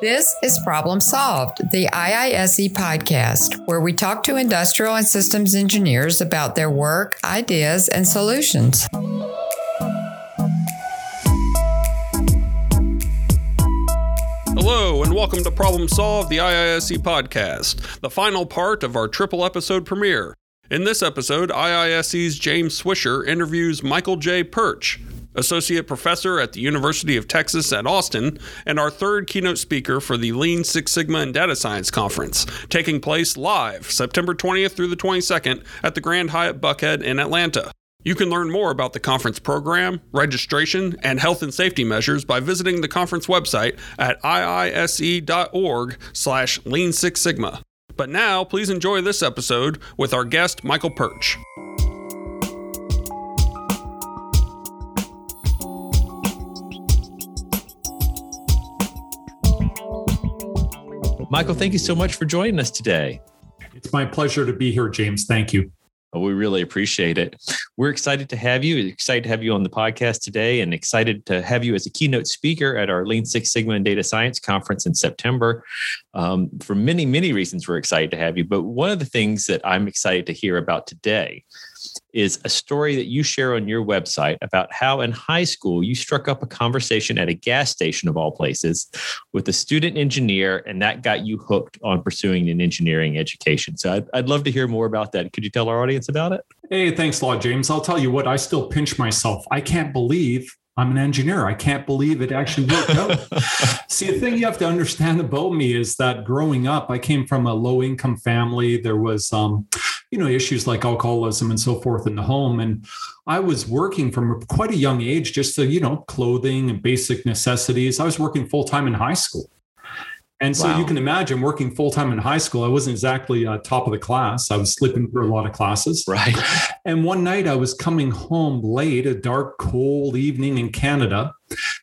This is Problem Solved, the IISE podcast, where we talk to industrial and systems engineers about their work, ideas, and solutions. Hello, and welcome to Problem Solved, the IISE podcast, the final part of our triple episode premiere. In this episode, IISE's James Swisher interviews Michael J. Pyrcz, Associate Professor at the University of Texas at Austin, and our third keynote speaker for the Lean Six Sigma and Data Science Conference, taking place live September 20th through the 22nd at the Grand Hyatt Buckhead in Atlanta. You can learn more about the conference program, registration, and health and safety measures by visiting the conference website at iise.org slash lean six sigma. But now, please enjoy this episode with our guest, Michael Pyrcz. Michael, thank you so much for joining us today. It's my pleasure to be here, James. Thank you. Well, we really appreciate it. We're excited to have you. Excited to have you on the podcast today, and excited to have you as a keynote speaker at our Lean Six Sigma and Data Science conference in September. Um, for many, many reasons, we're excited to have you. But one of the things that I'm excited to hear about today is a story that you share on your website about how in high school you struck up a conversation at a gas station of all places with a student engineer, and that got you hooked on pursuing an engineering education. So I'd, I'd love to hear more about that. Could you tell our audience about it? Hey, thanks a lot, James. I'll tell you what, I still pinch myself. I can't believe I'm an engineer. I can't believe it actually worked out. See, the thing you have to understand about me is that growing up, I came from a low income family. There was, um, you know, issues like alcoholism and so forth in the home. And I was working from quite a young age, just to, you know, clothing and basic necessities. I was working full time in high school. And so wow. you can imagine working full time in high school. I wasn't exactly uh, top of the class. I was slipping through a lot of classes. Right. And one night I was coming home late, a dark, cold evening in Canada,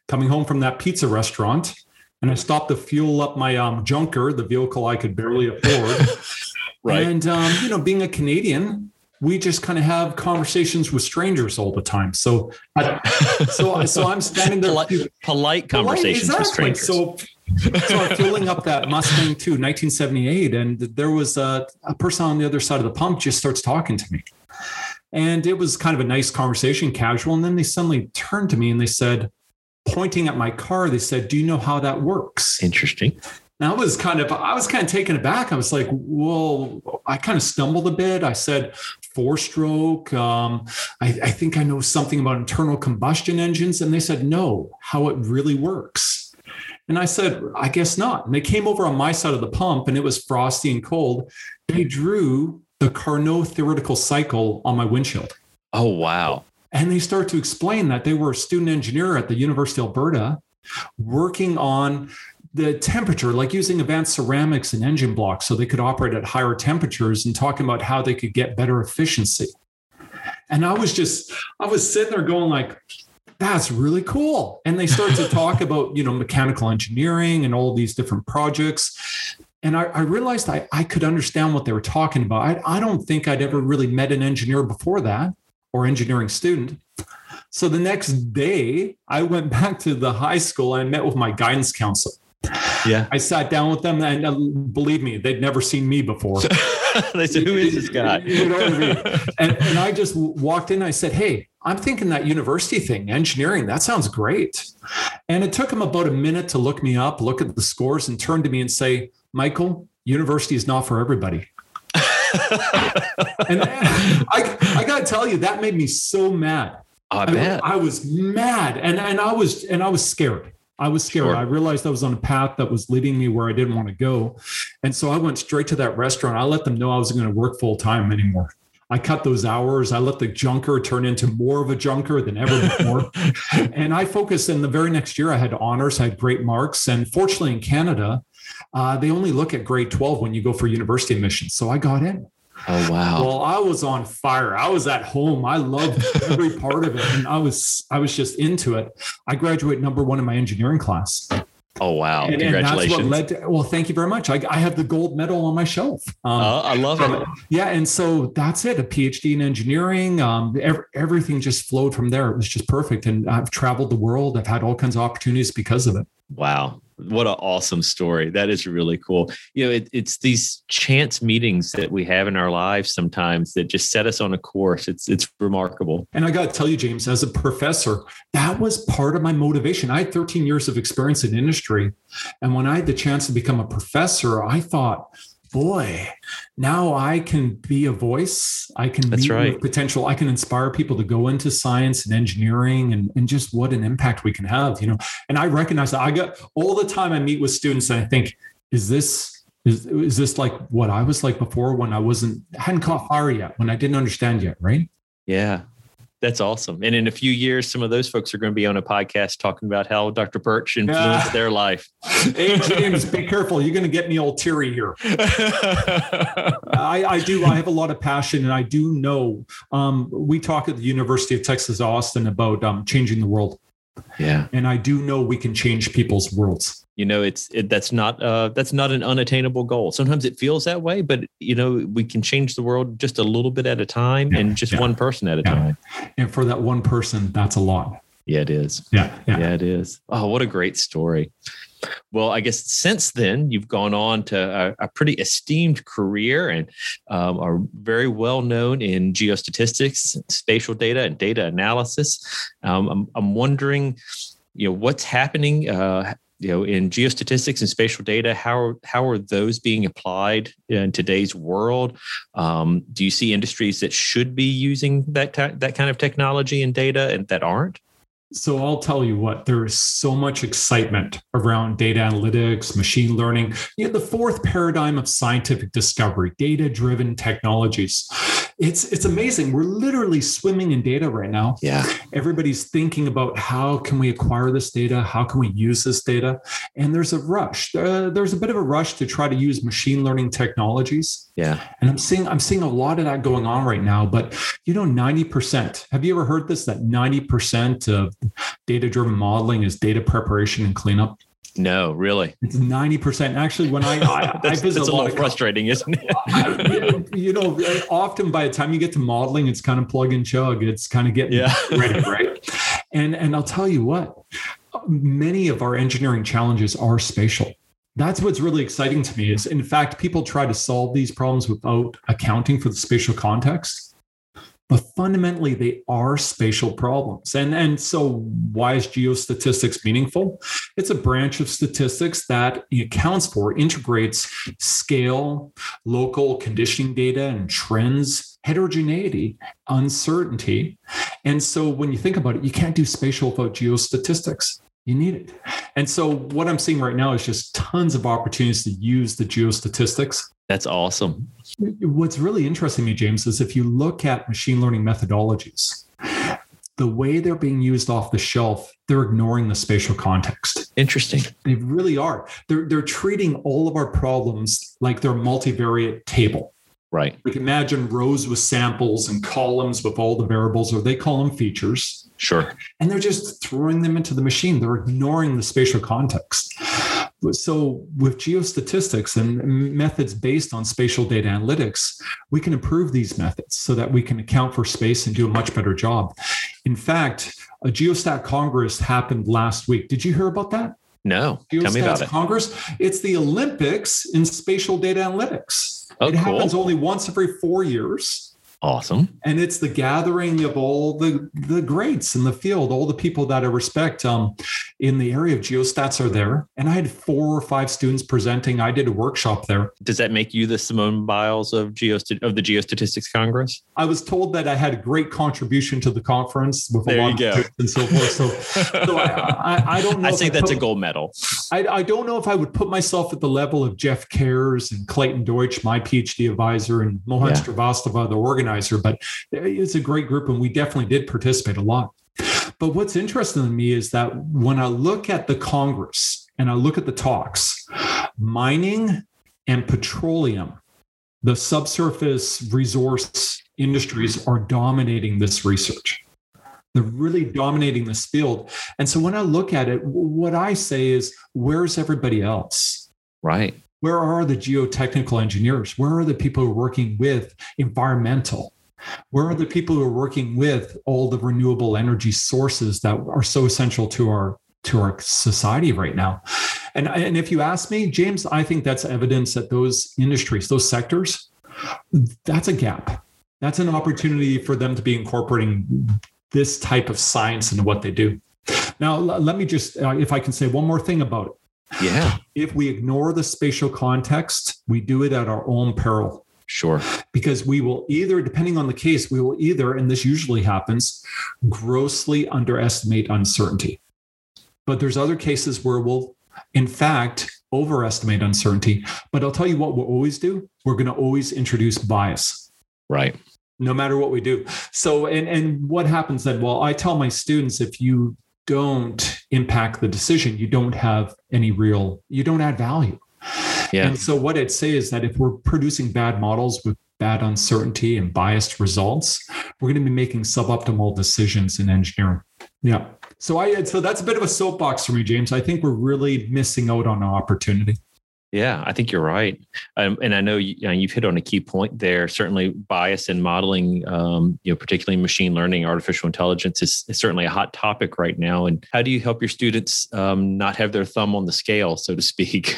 coming home from that pizza restaurant. And I stopped to fuel up my um, junker, the vehicle I could barely afford. right. And, um, you know, being a Canadian, we just kind of have conversations with strangers all the time. So, I, so, so I'm standing there. Polite, polite conversations polite, exactly. with strangers. So so I'm filling up that Mustang too, 1978, and there was a, a person on the other side of the pump just starts talking to me. And it was kind of a nice conversation, casual. And then they suddenly turned to me and they said, pointing at my car, they said, Do you know how that works? Interesting. Now I was kind of, I was kind of taken aback. I was like, well, I kind of stumbled a bit. I said, four stroke. Um, I, I think I know something about internal combustion engines. And they said, no, how it really works. And I said, I guess not. And they came over on my side of the pump and it was frosty and cold. They drew the Carnot theoretical cycle on my windshield. Oh, wow. And they start to explain that they were a student engineer at the University of Alberta working on the temperature, like using advanced ceramics and engine blocks so they could operate at higher temperatures and talking about how they could get better efficiency. And I was just, I was sitting there going like, that's really cool. And they start to talk about, you know, mechanical engineering and all these different projects. And I, I realized I, I could understand what they were talking about. I, I don't think I'd ever really met an engineer before that or engineering student. So the next day, I went back to the high school and I met with my guidance counselor. Yeah. I sat down with them and uh, believe me, they'd never seen me before. they said, Who is this guy? you know I mean? and, and I just walked in. I said, Hey, I'm thinking that university thing, engineering, that sounds great. And it took him about a minute to look me up, look at the scores, and turn to me and say, Michael, university is not for everybody. and I, I got to tell you, that made me so mad. I bet. I, I was mad and, and I was and I was scared. I was scared. Sure. I realized I was on a path that was leading me where I didn't want to go. And so I went straight to that restaurant. I let them know I wasn't going to work full time anymore. I cut those hours. I let the junker turn into more of a junker than ever before. and I focused. And the very next year, I had honors, I had great marks. And fortunately, in Canada, uh, they only look at grade 12 when you go for university admissions. So I got in. Oh wow. Well, I was on fire. I was at home. I loved every part of it. And I was I was just into it. I graduated number one in my engineering class. Oh wow! And, Congratulations. And that's what led to, well, thank you very much. I, I have the gold medal on my shelf. Um, uh, I love it. Yeah, and so that's it. A PhD in engineering. Um, every, everything just flowed from there. It was just perfect. And I've traveled the world. I've had all kinds of opportunities because of it. Wow. What an awesome story. That is really cool. You know, it, it's these chance meetings that we have in our lives sometimes that just set us on a course. It's it's remarkable. And I got to tell you, James, as a professor, that was part of my motivation. I had 13 years of experience in industry. And when I had the chance to become a professor, I thought, boy, now I can be a voice. I can That's be right. potential. I can inspire people to go into science and engineering and, and just what an impact we can have, you know. And I recognize that I got all the time I meet with students and I think, is this is, is this like what I was like before when I wasn't hadn't caught fire yet, when I didn't understand yet, right? Yeah. That's awesome. And in a few years, some of those folks are going to be on a podcast talking about how Dr. Pyrcz influenced Yeah. their life. Hey, James, be careful. You're going to get me all teary here. I, I do. I have a lot of passion, and I do know. Um, we talk at the University of Texas Austin about um, changing the world, yeah. and I do know we can change people's worlds. You know, it's it, that's not uh, that's not an unattainable goal. Sometimes it feels that way, but you know, we can change the world just a little bit at a time Yeah, and just yeah. one person at a Yeah. time. And for that one person, that's a lot. Yeah, it is. Yeah, yeah. It is. Oh, what a great story. Well, I guess since then, you've gone on to a, a pretty esteemed career and um, are very well known in geostatistics, spatial data, and data analysis. Um, I'm, I'm wondering, you know, what's happening, uh, you know, in geostatistics and spatial data. How how are those being applied in today's world? Um, do you see industries that should be using that that kind of technology and data and that aren't? So I'll tell you what, there is so much excitement around data analytics, machine learning, you know, the fourth paradigm of scientific discovery, data-driven technologies. It's it's amazing. We're literally swimming in data right now. Yeah. Everybody's thinking about how can we acquire this data? How can we use this data? And there's a rush. Uh, there's a bit of a rush to try to use machine learning technologies. Yeah. And I'm seeing I'm seeing a lot of that going on right now. But you know, 90%. Have you ever heard this? That 90% of data-driven modeling is data preparation and cleanup. No, really. It's 90%. Actually, when I I, I that's, visit that's a a lot little of co- frustrating, isn't it? I- you know, often by the time you get to modeling, it's kind of plug and chug. It's kind of getting Yeah. ready, right? And and I'll tell you what, many of our engineering challenges are spatial. That's what's really exciting to me. Is in fact, people try to solve these problems without accounting for the spatial context. But fundamentally, they are spatial problems. And, and so, why is geostatistics meaningful? It's a branch of statistics that accounts for, integrates scale, local conditioning data and trends, heterogeneity, uncertainty. And so when you think about it, you can't do spatial without geostatistics. You need it. And so what I'm seeing right now is just tons of opportunities to use the geostatistics. That's awesome. What's really interesting to me, James, is if you look at machine learning methodologies, the way they're being used off the shelf, they're ignoring the spatial context. Interesting. They really are. They're, they're treating all of our problems like they're multivariate table. Right. Like imagine rows with samples and columns with all the variables, or they call them features, Sure. and they're just throwing them into the machine. They're ignoring the spatial context. So, with geostatistics and methods based on spatial data analytics, we can improve these methods so that we can account for space and do a much better job. In fact, a Geostat Congress happened last week. Did you hear about that? No. Tell me about it. Congress. It's the Olympics in spatial data analytics. Oh, it happens only once every four years. Awesome. And it's the gathering of all the, the greats in the field, all the people that I respect um, in the area of geostats are there. And I had four or five students presenting. I did a workshop there. Does that make you the Simone Biles of geostat of the Geostatistics Congress? I was told that I had a great contribution to the conference with There a lot you of go. tips and so forth. So, so I, I, I don't know. I if say that's a gold medal. I, I don't know if I would put myself at the level of Jef Caers and Clayton Deutsch, my PhD advisor, and Mohan Yeah. Srivastava, the organizer, but it's a great group and we definitely did participate a lot. But what's interesting to me is that when I look at the Congress and I look at the talks, mining and petroleum, the subsurface resource industries are dominating this research. They're really dominating this field. And so when I look at it, what I say is, where's everybody else? Right. Where are the geotechnical engineers? Where are the people who are working with environmental? Where are the people who are working with all the renewable energy sources that are so essential to our to our society right now. And, and if you ask me, James, I think that's evidence that those industries, those sectors, that's a gap. That's an opportunity for them to be incorporating this type of science into what they do. Now, let me just, uh, if I can say one more thing about it. Yeah. If we ignore the spatial context, we do it at our own peril. Sure. Because we will either, depending on the case, we will either, and this usually happens, grossly underestimate uncertainty. But there's other cases where we'll, in fact, overestimate uncertainty. But I'll tell you what we'll always do we're going to always introduce bias. Right. No matter what we do. So, and, and what happens then? Well, I tell my students if you don't impact the decision, you don't have any real, you don't add value. Yeah. And so what I'd say is that if we're producing bad models with bad uncertainty and biased results, we're going to be making suboptimal decisions in engineering. Yeah. So I so that's a bit of a soapbox for me, James. I think we're really missing out on an opportunity. Yeah, I think you're right, um, and I know you, have you hit on a key point there. Certainly, bias in modeling, um, you know, particularly machine learning, artificial intelligence, is, is, certainly a hot topic right now. And how do you help your students um, not have their thumb on the scale, so to speak?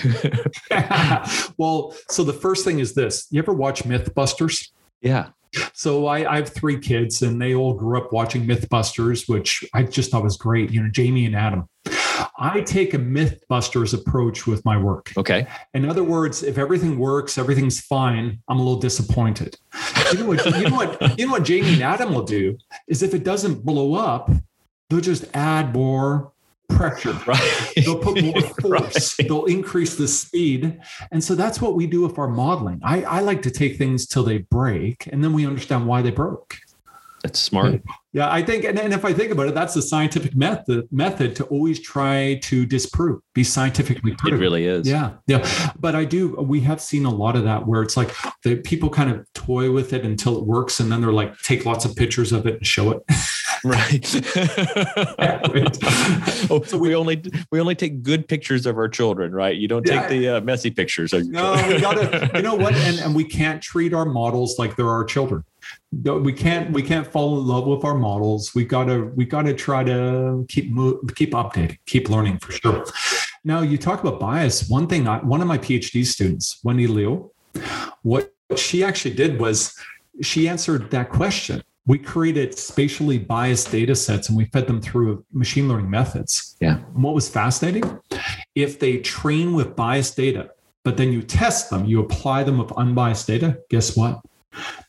well, so the first thing is this: you ever watch MythBusters? Yeah. So I, I, have three kids, and they all grew up watching MythBusters, which I just thought was great. You know, Jamie and Adam. I take a Mythbusters approach with my work. Okay. In other words, if everything works, everything's fine, I'm a little disappointed. You know what, you know what, you know what Jamie and Adam will do is if it doesn't blow up, they'll just add more pressure. Right. They'll put more force. Right. They'll increase the speed. And so that's what we do with our modeling. I, I like to take things till they break and then we understand why they broke. That's smart. Yeah, I think, and, and if I think about it, that's the scientific method method to always try to disprove, be scientifically proven. It really is. Yeah, yeah. But I do. We have seen a lot of that where it's like the people kind of toy with it until it works, and then they're like take lots of pictures of it and show it. right. oh, so we, we, only we only take good pictures of our children, right? You don't take yeah, the uh, messy pictures. no, we gotta. You know what? And and we can't treat our models like they're our children we can't we can't fall in love with our models. We gotta we gotta try to keep keep updating keep learning for sure. Now you talk about bias. One thing I, one of my phd students wendy liu what she actually did was she answered that question. We created spatially biased data sets and we fed them through machine learning methods. Yeah. And what was fascinating if they train with biased data but then you test them you apply them with unbiased data guess what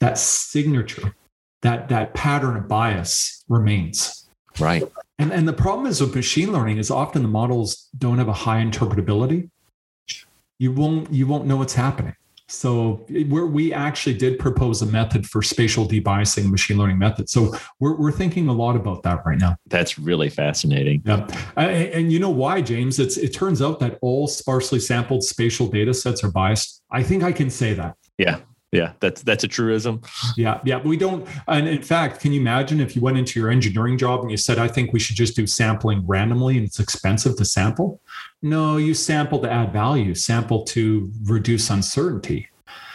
that signature, that that pattern of bias remains. Right. And and the problem is with machine learning is often the models don't have a high interpretability. You won't you won't know what's happening. So we we actually did propose a method for spatial debiasing machine learning method. So we're, we're thinking a lot about that right now. That's really fascinating. Yeah. And, and you know why, James? It's, it turns out that all sparsely sampled spatial data sets are biased. I think I can say that. Yeah yeah that's that's a truism. Yeah yeah But we don't and in fact can you imagine if you went into your engineering job and you said i think we should just do sampling randomly and it's expensive to sample? No you sample to add value sample to reduce uncertainty.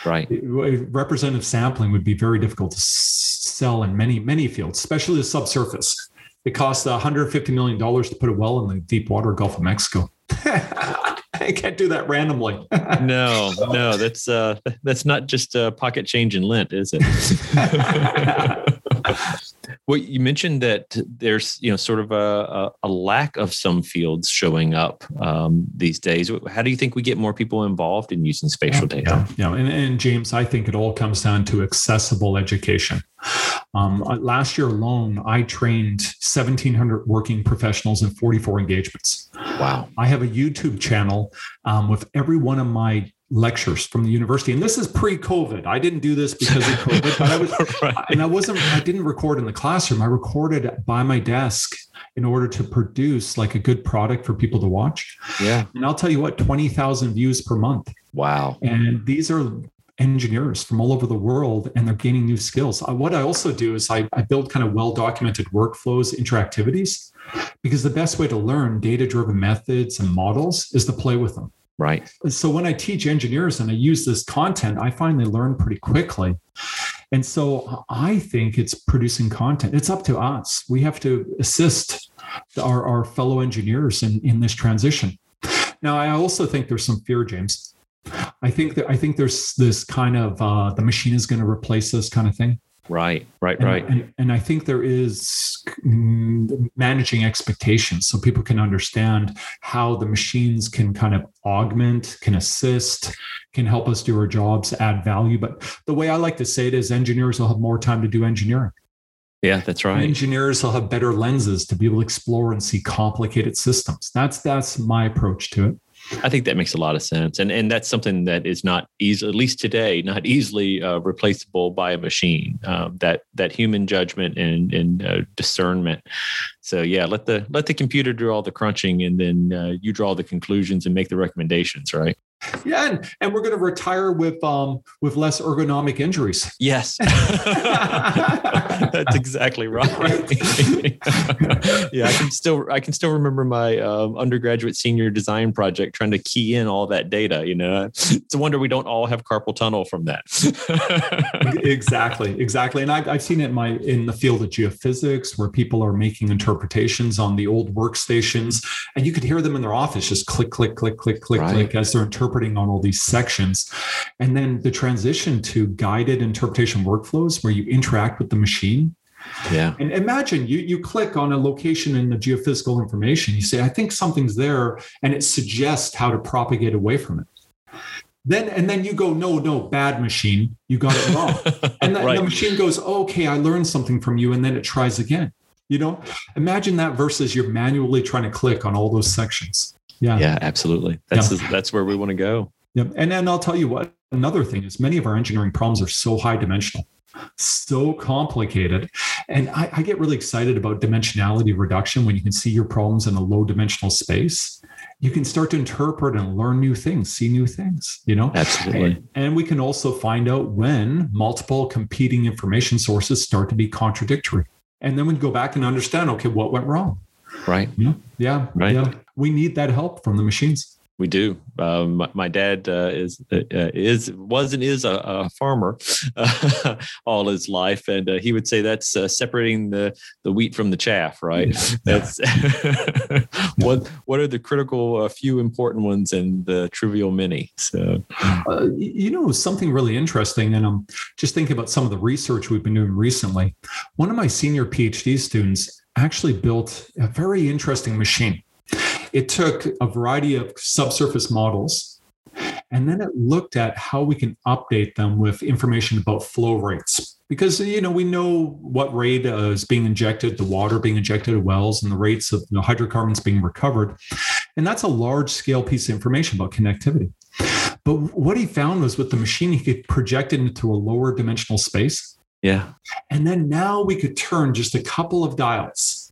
Right. Representative sampling would be very difficult to sell in many many fields especially the subsurface. It costs 150 million dollars to put a well in the deep water gulf of mexico I can't do that randomly. no, no, that's uh, that's not just a pocket change in lint, is it? well, you mentioned that there's you know sort of a, a, lack of some fields showing up um, these days. How do you think we get more people involved in using spatial yeah, data? Yeah, yeah. And, and James, I think it all comes down to accessible education. Um, uh, last year alone, I trained 1,700 working professionals in 44 engagements. Wow. I have a YouTube channel um, with every one of my lectures from the university. And this is pre-covid. I didn't do this because of covid but i was right. and i wasn't i didn't record in the classroom. I recorded by my desk in order to produce like a good product for people to watch. Yeah. And i'll tell you what 20000 views per month. Wow. And these are engineers from all over the world and they're gaining new skills. Uh, what I also do is I, I build kind of well documented workflows, interactivities, because the best way to learn data driven methods and models is to play with them. Right. So when I teach engineers and I use this content, I find they learn pretty quickly. And so I think it's producing content. It's up to us. We have to assist our, our fellow engineers in, in this transition. Now, I also think there's some fear, James. I think that I think there's this kind of uh, the machine is going to replace us kind of thing. Right, right, and, right. And, and, I think there is mm, managing expectations so people can understand how the machines can kind of augment, can assist, can help us do our jobs, add value. But the way I like to say it is engineers will have more time to do engineering. Yeah, that's right. Engineers will have better lenses to be able to explore and see complicated systems. That's that's my approach to it. I think that makes a lot of sense, and and that's something that is not easy, at least today, not easily uh, replaceable by a machine. Um, that that human judgment and and uh, discernment. So yeah, let the let the computer do all the crunching, and then uh, you draw the conclusions and make the recommendations. Right. Yeah, and, and we're going to retire with um with less ergonomic injuries. Yes, that's exactly right. yeah, I can still I can still remember my um, undergraduate senior design project trying to key in all that data. You know, it's a wonder we don't all have carpal tunnel from that. exactly, exactly, and I've, I've seen it in my in the field of geophysics where people are making interpretations on the old workstations, and you could hear them in their office just click, click, click, click, click, right. click as they're interpreting on all these sections, and then the transition to guided interpretation workflows where you interact with the machine yeah. And imagine you you click on a location in the geophysical information. You say, I think something's there, and it suggests how to propagate away from it. Then and then you go, no, no, bad machine, you got it wrong. and, the, right. and the machine goes, oh, okay, I learned something from you, and then it tries again. You know, imagine that versus you're manually trying to click on all those sections. Yeah. Yeah, absolutely. That's yeah. that's where we want to go. Yep. And then I'll tell you what, another thing is many of our engineering problems are so high dimensional so complicated. And I, I, get really excited about dimensionality reduction when you can see your problems in a low dimensional space. You can start to interpret and learn new things, see new things, you know? Absolutely. And, and we can also find out when multiple competing information sources start to be contradictory. And then we go back and understand, okay, what went wrong? Right. Yeah. Yeah. Right. Yeah. We need that help from the machines. We do. Um, my, my, dad uh, is uh, is was and is a, a farmer uh, all his life, and uh, he would say that's uh, separating the the wheat from the chaff. Right. That's what what are the critical uh, few important ones and the trivial many. So, you know, something really interesting, and I'm just thinking about some of the research we've been doing recently. One of my senior PhD students actually built a very interesting machine it took a variety of subsurface models and then it looked at how we can update them with information about flow rates. Because you know we know what rate uh, is being injected the water being injected to wells and the rates of hydrocarbons being recovered. And that's a large scale piece of information about connectivity. But what he found was with the machine he could project it into a lower dimensional space. Yeah. And then now we could turn just a couple of dials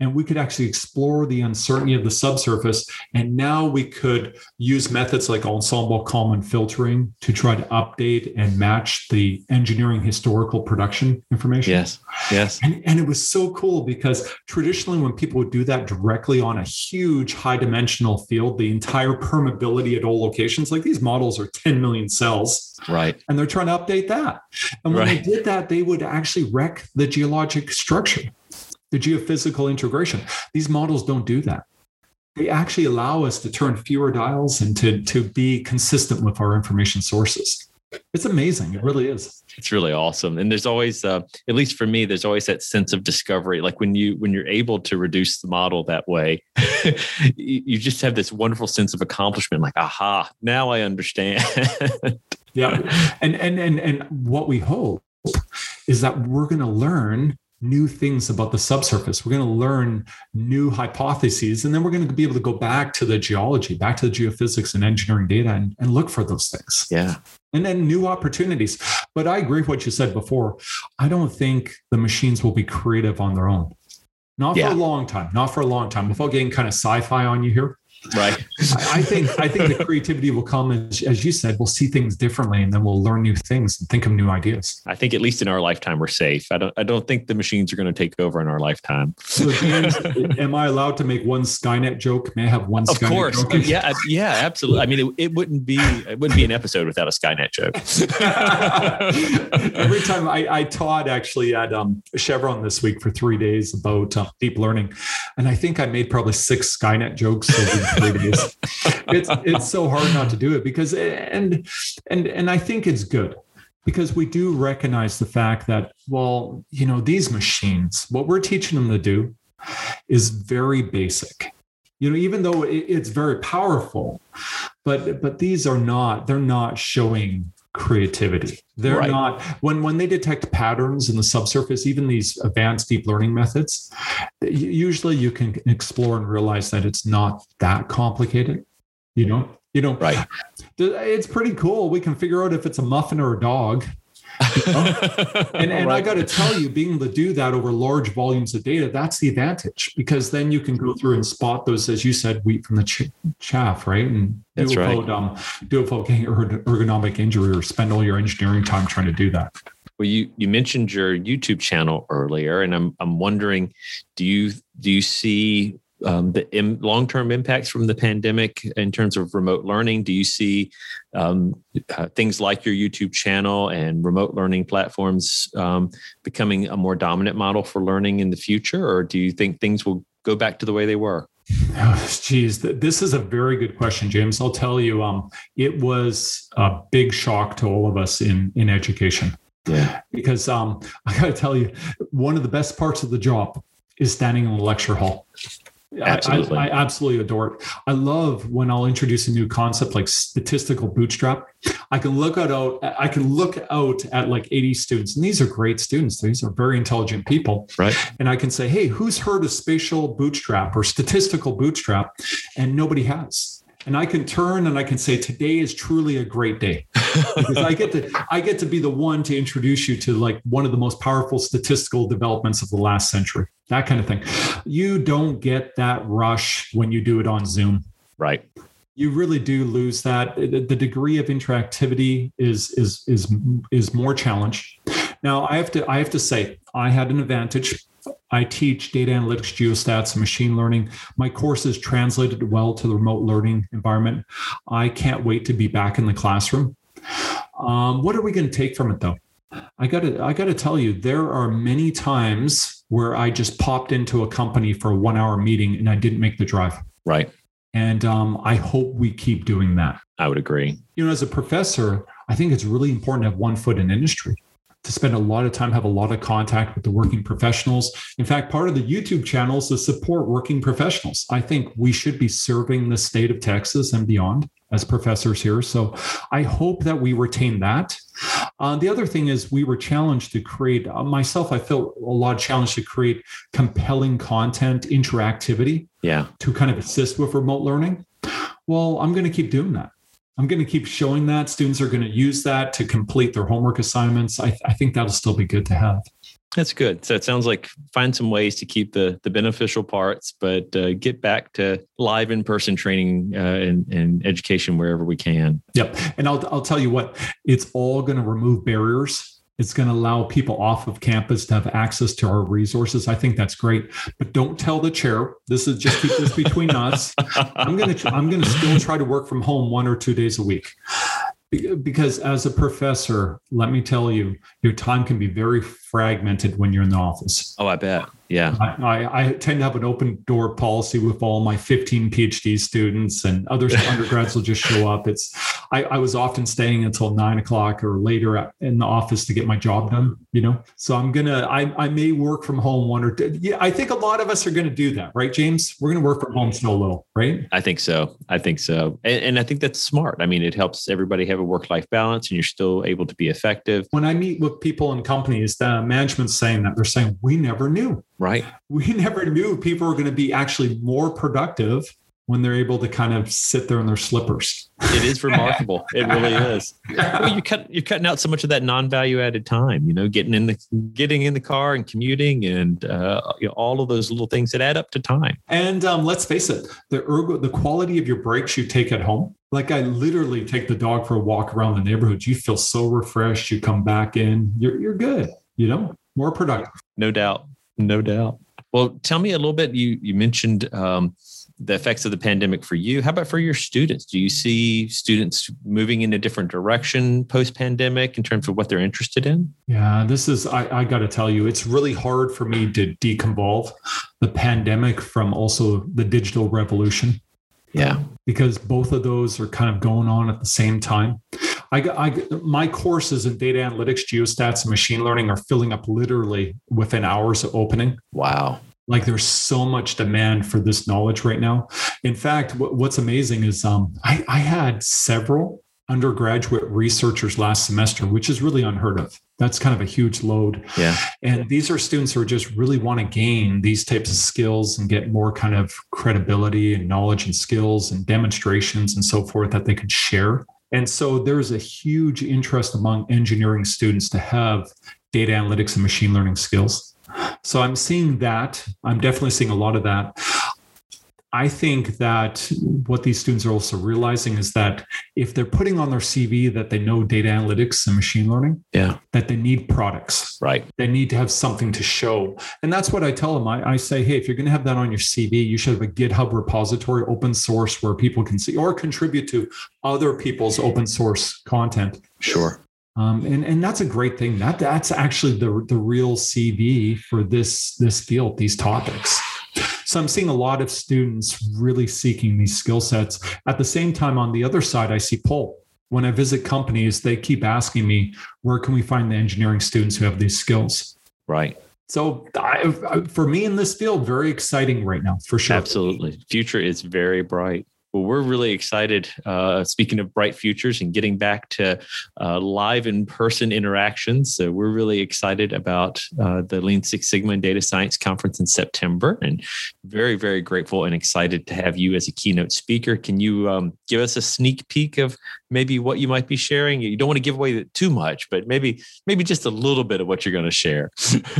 and we could actually explore the uncertainty of the subsurface. And now we could use methods like ensemble Kalman filtering to try to update and match the engineering historical production information. Yes. Yes. And, and it was so cool because traditionally, when people would do that directly on a huge high dimensional field, the entire permeability at all locations, like these models are 10 million cells. Right. And they're trying to update that. And when right. they did that, they would actually wreck the geologic structure the geophysical integration. These models don't do that. They actually allow us to turn fewer dials and to, to be consistent with our information sources. It's amazing. It really is. It's really awesome. And there's always, uh, at least for me, there's always that sense of discovery. Like when you when you're able to reduce the model that way, you just have this wonderful sense of accomplishment. Like, aha, now I understand. yeah, and and and and what we hope is that we're going to learn new things about the subsurface. We're going to learn new hypotheses, and then we're going to be able to go back to the geology, back to the geophysics and engineering data and, and look for those things. Yeah. And then new opportunities. But I agree with what you said before. I don't think the machines will be creative on their own. Not for a long time. Not for a long time. Without getting kind of sci fi on you here. Right. I think I think the creativity will come as, as you said. We'll see things differently, and then we'll learn new things and think of new ideas. I think at least in our lifetime we're safe. I don't I don't think the machines are going to take over in our lifetime. So, James, am I allowed to make one Skynet joke? May I have one? Of Skynet course, joke? yeah, yeah, absolutely. I mean, it, it wouldn't be it wouldn't be an episode without a Skynet joke. Every time I, I taught actually at um, Chevron this week for three days about uh, deep learning, and I think I made probably six Skynet jokes over It's it's so hard not to do it because and and and I think it's good because we do recognize the fact that well you know these machines what we're teaching them to do is very basic. You know even though it, it's very powerful but but these are not they're not showing creativity they're Right. not when when they detect patterns in the subsurface even these advanced deep learning methods usually you can explore and realize that it's not that complicated you know you know Right. it's pretty cool we can figure out if it's a muffin or a dog and, and I got to tell you, being able to do that over large volumes of data, that's the advantage because then you can go through and spot those, as you said, wheat from the ch- chaff, right? And That's do it right. um, do getting ergonomic injury or spend all your engineering time trying to do that. Well, you you mentioned your YouTube channel earlier, and I'm I'm wondering, do you do you see um, the Im- long term impacts from the pandemic in terms of remote learning? Do you see um, uh, things like your YouTube channel and remote learning platforms um, becoming a more dominant model for learning in the future, or do you think things will go back to the way they were? Oh, geez, th- this is a very good question, James. I'll tell you, um, it was a big shock to all of us in in education. Yeah. because um, I got to tell you, one of the best parts of the job is standing in the lecture hall. I- Absolutely. I, I absolutely adore it. I love when I'll introduce a new concept like statistical bootstrap. I can look out, out I can look out at like 80 students, and these are great students. These are very intelligent people. Right. And I can say, hey, who's heard of spatial bootstrap or statistical bootstrap? And nobody has. And I can turn and I can say, today is truly a great day because I get to I get to be the one to introduce you to like one of the most powerful statistical developments of the last century. That kind of thing. You don't get that rush when you do it on Zoom. Right. You really do lose that. The degree of interactivity is is is is more challenged. Now I have to I have to say I had an advantage. I teach data analytics, geostats, and machine learning. My course is translated well to the remote learning environment. I can't wait to be back in the classroom. Um, what are we going to take from it, though? I got to I got to tell you, there are many times where I just popped into a company for a one hour meeting and I didn't make the drive. Right. And um, I hope we keep doing that. I would agree. You know, as a professor, I think it's really important to have one foot in industry, to spend a lot of time, have a lot of contact with the working professionals. In fact, part of the YouTube channel is to support working professionals. I think we should be serving the state of Texas and beyond as professors here. So I hope that we retain that. Uh, the other thing is we were challenged to create, uh, myself, I felt a lot of challenge to create compelling content, interactivity Yeah. to kind of assist with remote learning. Well, I'm going to keep doing that. I'm going to keep showing that. Students are going to use that to complete their homework assignments. I, I think that'll still be good to have. That's good. So it sounds like find some ways to keep the the beneficial parts, but uh, get back to live in person training uh, and, and education wherever we can. Yep. And I'll, I'll tell you what, it's all going to remove barriers. It's going to allow people off of campus to have access to our resources. I think that's great. But don't tell the chair. This is just keep this between us. I'm going to I'm going to still try to work from home one or two days a week. Because as a professor, let me tell you, your time can be very fragmented when you're in the office. Oh, I bet. Yeah. I, I, tend to have an open door policy with all my 15 PhD students and other undergrads will just show up. It's I, I was often staying until nine o'clock or later in the office to get my job done, you know. So I'm gonna I, I may work from home one or two. Yeah, I think a lot of us are gonna do that, right, James? We're gonna work from home still a little, right? I think so. I think so. And, and I think that's smart. I mean, it helps everybody have a work life balance and you're still able to be effective. When I meet with people in companies, the management's saying that they're saying we never knew. Right. We never knew people were going to be actually more productive when they're able to kind of sit there in their slippers. It is remarkable. it really is. Well, you cut you're cutting out so much of that non-value added time. You know, getting in the getting in the car and commuting, and uh, you know, all of those little things that add up to time. And um, let's face it, the ergo, the quality of your breaks you take at home. Like I literally take the dog for a walk around the neighborhood. You feel so refreshed. You come back in, you're you're good. You know, more productive. No doubt. No doubt. Well, tell me a little bit. You you mentioned um, the effects of the pandemic for you. How about for your students? Do you see students moving in a different direction post pandemic in terms of what they're interested in? Yeah, this is, I, I got to tell you, it's really hard for me to deconvolve the pandemic from also the digital revolution. Yeah. Because both of those are kind of going on at the same time. I, I, my courses in data analytics, geostats, and machine learning are filling up literally within hours of opening. Wow. Like there's so much demand for this knowledge right now. In fact, what's amazing is um, I, I had several undergraduate researchers last semester, which is really unheard of. That's kind of a huge load. Yeah. And these are students who just really want to gain these types of skills and get more kind of credibility and knowledge and skills and demonstrations and so forth that they could share. And so there's a huge interest among engineering students to have data analytics and machine learning skills. So I'm seeing that. I'm definitely seeing a lot of that. I think that what these students are also realizing is that if they're putting on their CV that they know data analytics and machine learning, yeah, that they need products. Right. They need to have something to show. And that's what I tell them. I, I say, hey, if you're going to have that on your CV, you should have a GitHub repository, open source, where people can see or contribute to other people's open source content. Sure. Um, and and that's a great thing. That that's actually the the real CV for this this field, these topics. So I'm seeing a lot of students really seeking these skill sets. At the same time, on the other side, I see pull. When I visit companies, they keep asking me, where can we find the engineering students who have these skills? Right. So I, for me in this field, very exciting right now, for sure. Absolutely. Future is very bright. Well, we're really excited. Uh, speaking of bright futures and getting back to uh, live in person interactions, so we're really excited about uh, the Lean Six Sigma and Data Science Conference in September, and very, very grateful and excited to have you as a keynote speaker. Can you um, give us a sneak peek of maybe what you might be sharing? You don't want to give away too much, but maybe maybe just a little bit of what you're going to share.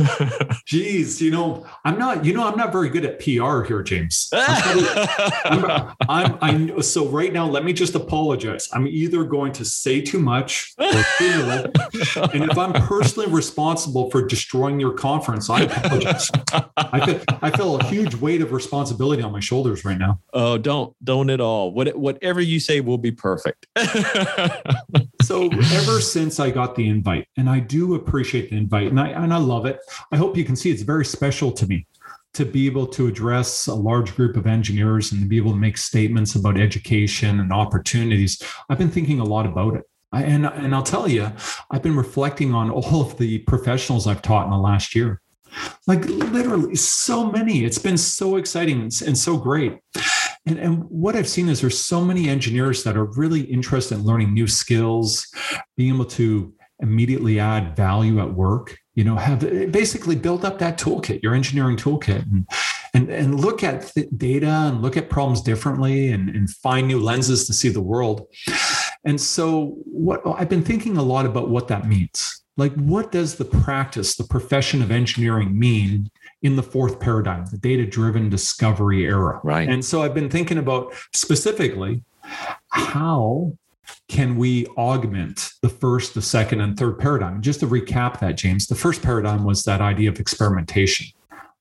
Geez, you know, I'm not. You know, I'm not very good at PR here, James. I'm, I'm, I so right now, let me just apologize. I'm either going to say too much or too little. and if I'm personally responsible for destroying your conference, I apologize. I feel, I feel a huge weight of responsibility on my shoulders right now. Oh, don't, don't at all. What, whatever you say will be perfect. so ever since I got the invite, and I do appreciate the invite, and I and I love it. I hope you can see it's very special to me to be able to address a large group of engineers and to be able to make statements about education and opportunities, I've been thinking a lot about it. I, and, and I'll tell you, I've been reflecting on all of the professionals I've taught in the last year. Like literally so many. It's been so exciting and, and so great. And, and what I've seen is there's so many engineers that are really interested in learning new skills, being able to immediately add value at work you know have eh, basically build up that toolkit your engineering toolkit. And and, and look at data and look at problems differently and, and find new lenses to see the world. And so what i've been thinking a lot about what that means. Like what does the practice the profession of engineering mean in the fourth paradigm the data driven discovery era right and so i've been thinking about specifically how can we augment the first, the second, and third paradigm? Just to recap that, James, the first paradigm was that idea of experimentation.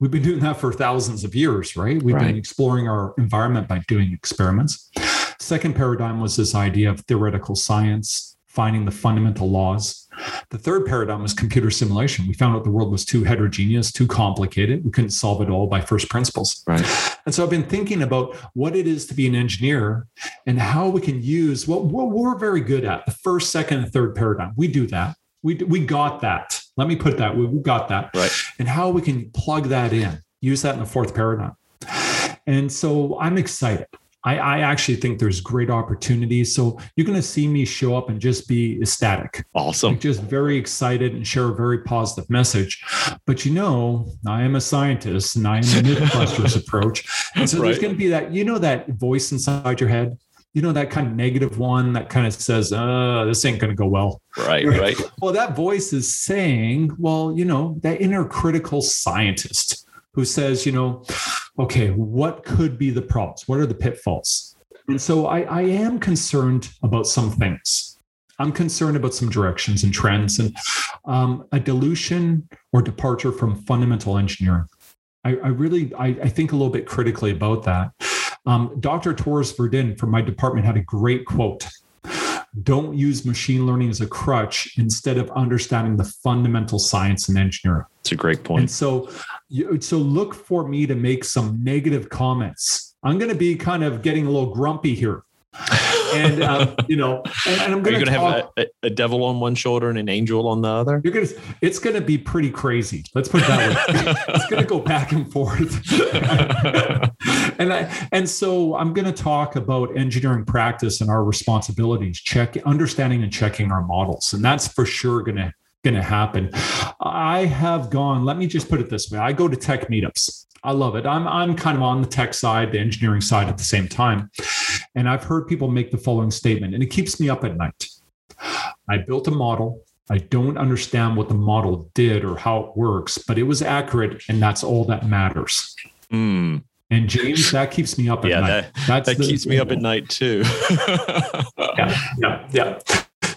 We've been doing that for thousands of years, right? We've right. been exploring our environment by doing experiments. Second paradigm was this idea of theoretical science, finding the fundamental laws. The third paradigm was computer simulation. We found out the world was too heterogeneous, too complicated. We couldn't solve it all by first principles. Right. And so I've been thinking about what it is to be an engineer and how we can use what, what we're very good at the first, second, and third paradigm. We do that. We, we got that. Let me put that. We, we got that. Right. And how we can plug that in, use that in the fourth paradigm. And so I'm excited I, I actually think there's great opportunities. So you're going to see me show up and just be ecstatic. Awesome. Like just very excited and share a very positive message. But you know, I am a scientist and I am a Mythbusters approach. And so right. there's going to be that, you know, that voice inside your head you know that kind of negative one that kind of says uh this ain't going to go well right right well that voice is saying well you know that inner critical scientist who says you know okay what could be the problems what are the pitfalls and so i, I am concerned about some things i'm concerned about some directions and trends and um, a dilution or departure from fundamental engineering I, I really I, I think a little bit critically about that um, Dr. Torres Verdin from my department had a great quote. Don't use machine learning as a crutch instead of understanding the fundamental science and engineering. It's a great point. And so, so look for me to make some negative comments. I'm going to be kind of getting a little grumpy here and um, you know, and, and I'm going to have a, a, devil on one shoulder and an angel on the other. You're going to. It's going to be pretty crazy. Let's put it that way. it's going to go back and forth. and I, and so I'm going to talk about engineering practice and our responsibilities, check understanding and checking our models, and that's for sure going to going to happen. I have gone. Let me just put it this way: I go to tech meetups. I love it. I'm I'm kind of on the tech side, the engineering side at the same time. And I've heard people make the following statement, and it keeps me up at night. I built a model. I don't understand what the model did or how it works, but it was accurate, and that's all that matters. Mm. And James, that keeps me up at yeah, night. That, that keeps me up at night too. yeah, yeah, yeah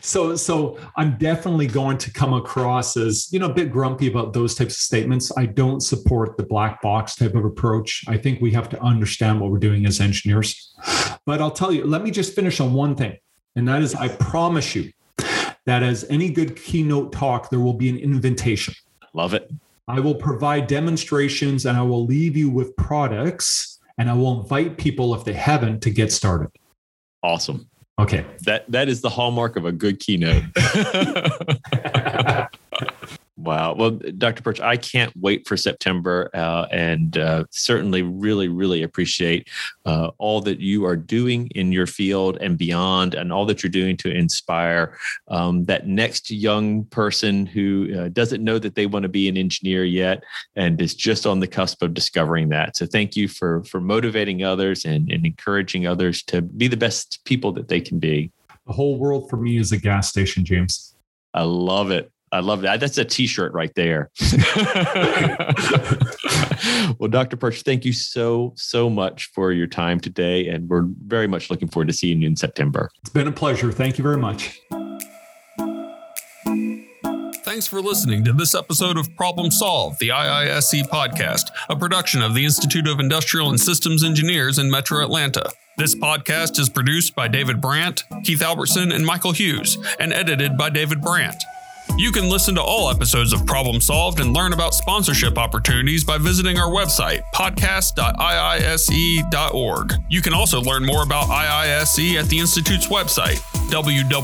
so so i'm definitely going to come across as you know a bit grumpy about those types of statements. I don't support the black box type of approach. I think we have to understand what we're doing as engineers. But i'll tell you let me just finish on one thing and that is i promise you that as any good keynote talk there will be an invitation. Love it. I will provide demonstrations and i will leave you with products and i will invite people if they haven't to get started. Awesome Okay. That that is the hallmark of a good keynote. Wow. Well, Dr. Pyrcz, I can't wait for September uh, and uh, certainly really, really appreciate uh, all that you are doing in your field and beyond, and all that you're doing to inspire um, that next young person who uh, doesn't know that they want to be an engineer yet and is just on the cusp of discovering that. So, thank you for, for motivating others and, and encouraging others to be the best people that they can be. The whole world for me is a gas station, James. I love it. I love that. That's a T-shirt right there. well, Dr. Pyrcz, thank you so so much for your time today, and we're very much looking forward to seeing you in September. It's been a pleasure. Thank you very much. Thanks for listening to this episode of Problem Solved, the IISE podcast, a production of the Institute of Industrial and Systems Engineers in Metro Atlanta. This podcast is produced by David Brandt, Keith Albertson, and Michael Hughes, and edited by David Brandt. You can listen to all episodes of Problem Solved and learn about sponsorship opportunities by visiting our website, podcast.iise.org. You can also learn more about IISE at the Institute's website, www.iise.org.